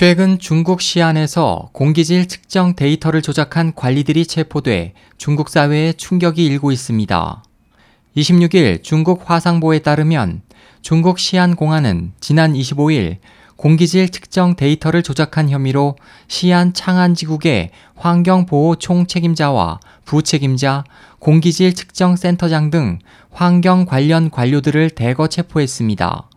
최근 중국 시안에서 공기질 측정 데이터를 조작한 관리들이 체포돼 중국 사회에 충격이 일고 있습니다. 26일 중국 화상보에 따르면 중국 시안 공안은 지난 25일 공기질 측정 데이터를 조작한 혐의로 시안 창안지국의 환경보호 총책임자와 부책임자, 공기질 측정센터장 등 환경 관련 관료들을 대거 체포했습니다.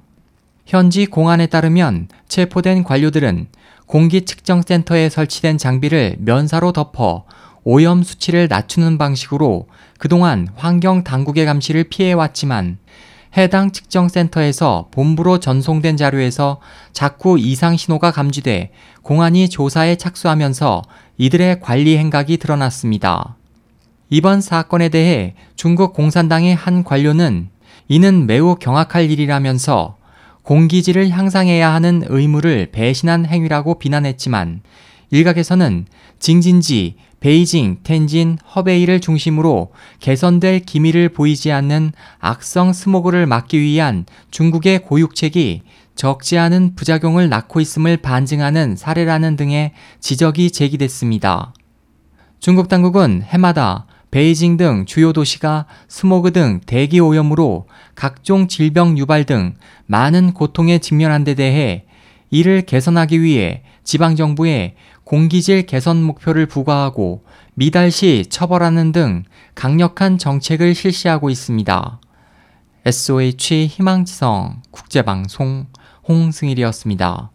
현지 공안에 따르면 체포된 관료들은 공기 측정센터에 설치된 장비를 면사로 덮어 오염 수치를 낮추는 방식으로 그동안 환경 당국의 감시를 피해왔지만 해당 측정센터에서 본부로 전송된 자료에서 자꾸 이상 신호가 감지돼 공안이 조사에 착수하면서 이들의 관리 행각이 드러났습니다. 이번 사건에 대해 중국 공산당의 한 관료는 이는 매우 경악할 일이라면서 공기질을 향상해야 하는 의무를 배신한 행위라고 비난했지만 일각에서는 징진지, 베이징, 텐진, 허베이를 중심으로 개선될 기미를 보이지 않는 악성 스모그를 막기 위한 중국의 고육책이 적지 않은 부작용을 낳고 있음을 반증하는 사례라는 등의 지적이 제기됐습니다. 중국 당국은 해마다 베이징 등 주요 도시가 스모그 등 대기 오염으로 각종 질병 유발 등 많은 고통에 직면한 데 대해 이를 개선하기 위해 지방정부에 공기질 개선 목표를 부과하고 미달 시 처벌하는 등 강력한 정책을 실시하고 있습니다. SOH 희망지성 국제방송 홍승일이었습니다.